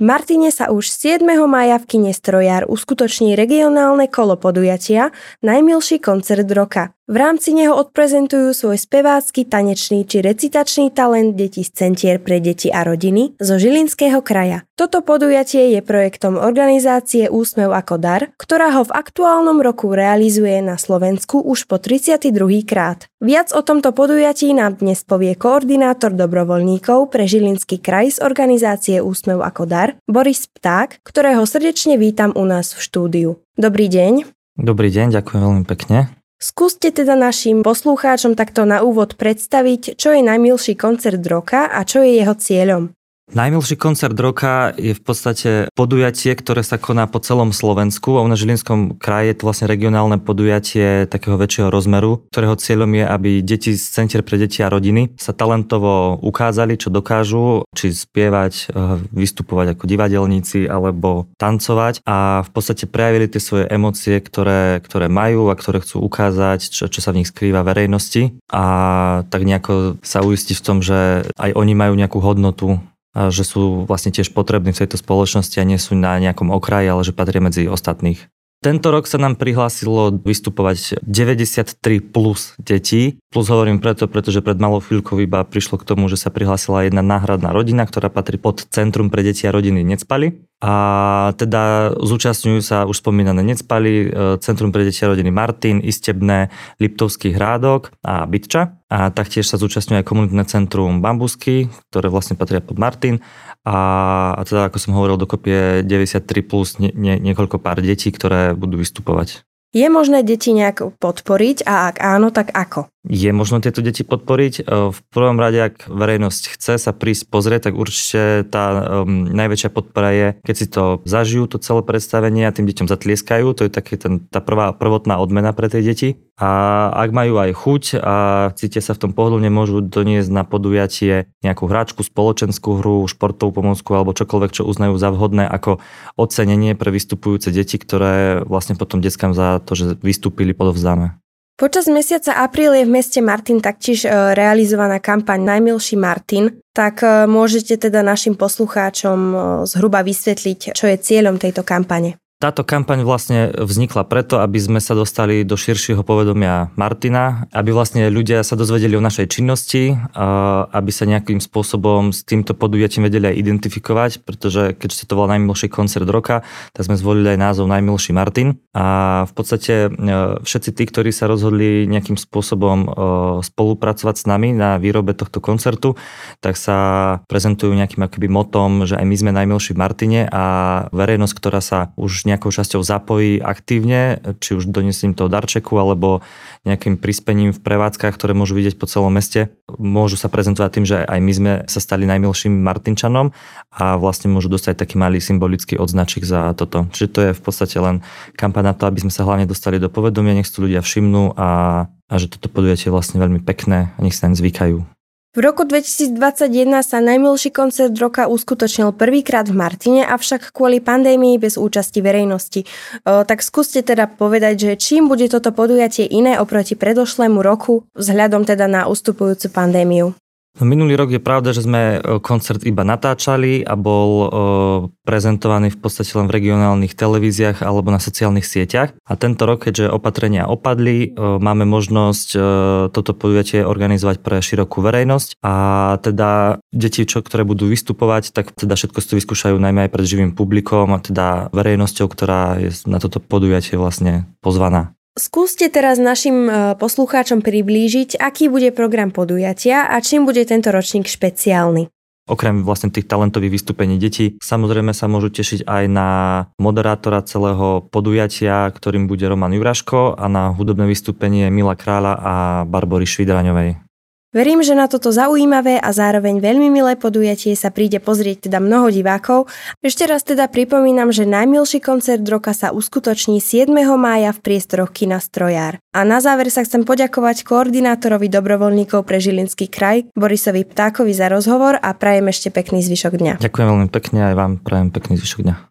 Martine sa už 7. mája v kine Strojar uskutoční regionálne kolo podujatia Najmilší koncert roka. V rámci neho odprezentujú svoj spevácky, tanečný či recitačný talent deti z Centier pre deti a rodiny zo Žilinského kraja. Toto podujatie je projektom organizácie Úsmev ako dar, ktorá ho v aktuálnom roku realizuje na Slovensku už po 32. krát. Viac o tomto podujatí nám dnes povie koordinátor dobrovoľníkov pre Žilinský kraj z organizácie Úsmev ako dar, Boris Pták, ktorého srdečne vítam u nás v štúdiu. Dobrý deň. Dobrý deň, ďakujem veľmi pekne. Skúste teda našim poslucháčom takto na úvod predstaviť, čo je najmilší koncert roka a čo je jeho cieľom. Najmilší koncert roka je v podstate podujatie, ktoré sa koná po celom Slovensku a nás Žilinskom kraji je to vlastne regionálne podujatie takého väčšieho rozmeru, ktorého cieľom je, aby deti z Centier pre deti a rodiny sa talentovo ukázali, čo dokážu, či spievať, eh, vystupovať ako divadelníci alebo tancovať a v podstate prejavili tie svoje emócie, ktoré, ktoré majú a ktoré chcú ukázať, čo, čo sa v nich skrýva verejnosti. A tak nejako sa uistiť v tom, že aj oni majú nejakú hodnotu že sú vlastne tiež potrební v tejto spoločnosti a nie sú na nejakom okraji, ale že patria medzi ostatných. Tento rok sa nám prihlásilo vystupovať 93 plus detí. Plus hovorím preto, pretože pred malou chvíľkou iba prišlo k tomu, že sa prihlásila jedna náhradná rodina, ktorá patrí pod Centrum pre deti a rodiny Necpali. A teda zúčastňujú sa už spomínané Necpali, e, Centrum pre deti a rodiny Martin, Istebné, Liptovský hrádok a Bytča. A taktiež sa zúčastňuje aj komunitné centrum Bambusky, ktoré vlastne patria pod Martin a, a teda, ako som hovoril, dokopy je 93 plus nie, nie, niekoľko pár detí, ktoré budú vystupovať. Je možné deti nejak podporiť a ak áno, tak ako? Je možno tieto deti podporiť. E, v prvom rade, ak verejnosť chce sa prísť pozrieť, tak určite tá um, najväčšia podpora je, keď si to zažijú, to celé predstavenie a tým deťom zatlieskajú. To je taký ten, tá prvá prvotná odmena pre tie deti. A ak majú aj chuť a cítia sa v tom pohodlne, môžu doniesť na podujatie nejakú hráčku, spoločenskú hru, športovú pomôcku alebo čokoľvek, čo uznajú za vhodné ako ocenenie pre vystupujúce deti, ktoré vlastne potom deckám za to, že vystúpili, podovzdáme. Počas mesiaca apríl je v meste Martin taktiež e, realizovaná kampaň Najmilší Martin, tak e, môžete teda našim poslucháčom e, zhruba vysvetliť, čo je cieľom tejto kampane. Táto kampaň vlastne vznikla preto, aby sme sa dostali do širšieho povedomia Martina, aby vlastne ľudia sa dozvedeli o našej činnosti, aby sa nejakým spôsobom s týmto podujatím vedeli aj identifikovať, pretože keď sa to volá najmilší koncert roka, tak sme zvolili aj názov Najmilší Martin. A v podstate e, všetci tí, ktorí sa rozhodli nejakým spôsobom e, spolupracovať s nami na výrobe tohto koncertu, tak sa prezentujú nejakým akoby motom, že aj my sme najmilší v Martine a verejnosť, ktorá sa už nejakou časťou zapojí aktívne, či už donesím toho darčeku alebo nejakým prispením v prevádzkach, ktoré môžu vidieť po celom meste. Môžu sa prezentovať tým, že aj my sme sa stali najmilším Martinčanom a vlastne môžu dostať taký malý symbolický odznačik za toto. Čiže to je v podstate len kampaň na to, aby sme sa hlavne dostali do povedomia, nech si ľudia všimnú a, a že toto podujatie je vlastne veľmi pekné a nech sa naň zvykajú. V roku 2021 sa najmilší koncert roka uskutočnil prvýkrát v Martine, avšak kvôli pandémii bez účasti verejnosti. O, tak skúste teda povedať, že čím bude toto podujatie iné oproti predošlému roku vzhľadom teda na ustupujúcu pandémiu. No, minulý rok je pravda, že sme e, koncert iba natáčali a bol e, prezentovaný v podstate len v regionálnych televíziách alebo na sociálnych sieťach. A tento rok, keďže opatrenia opadli, e, máme možnosť toto podujatie organizovať pre širokú verejnosť a teda deti, čo, ktoré budú vystupovať, tak teda všetko si vyskúšajú najmä aj pred živým publikom a teda verejnosťou, ktorá je na toto podujatie vlastne pozvaná. Skúste teraz našim e, poslucháčom priblížiť, aký bude program podujatia a čím bude tento ročník špeciálny. Okrem vlastne tých talentových vystúpení detí, samozrejme sa môžu tešiť aj na moderátora celého podujatia, ktorým bude Roman Juraško a na hudobné vystúpenie Mila Kráľa a Barbory Švidraňovej. Verím, že na toto zaujímavé a zároveň veľmi milé podujatie sa príde pozrieť teda mnoho divákov. Ešte raz teda pripomínam, že najmilší koncert roka sa uskutoční 7. mája v priestoroch Kina Strojár. A na záver sa chcem poďakovať koordinátorovi dobrovoľníkov pre Žilinský kraj Borisovi Ptákovi za rozhovor a prajem ešte pekný zvyšok dňa. Ďakujem veľmi pekne aj vám prajem pekný zvyšok dňa.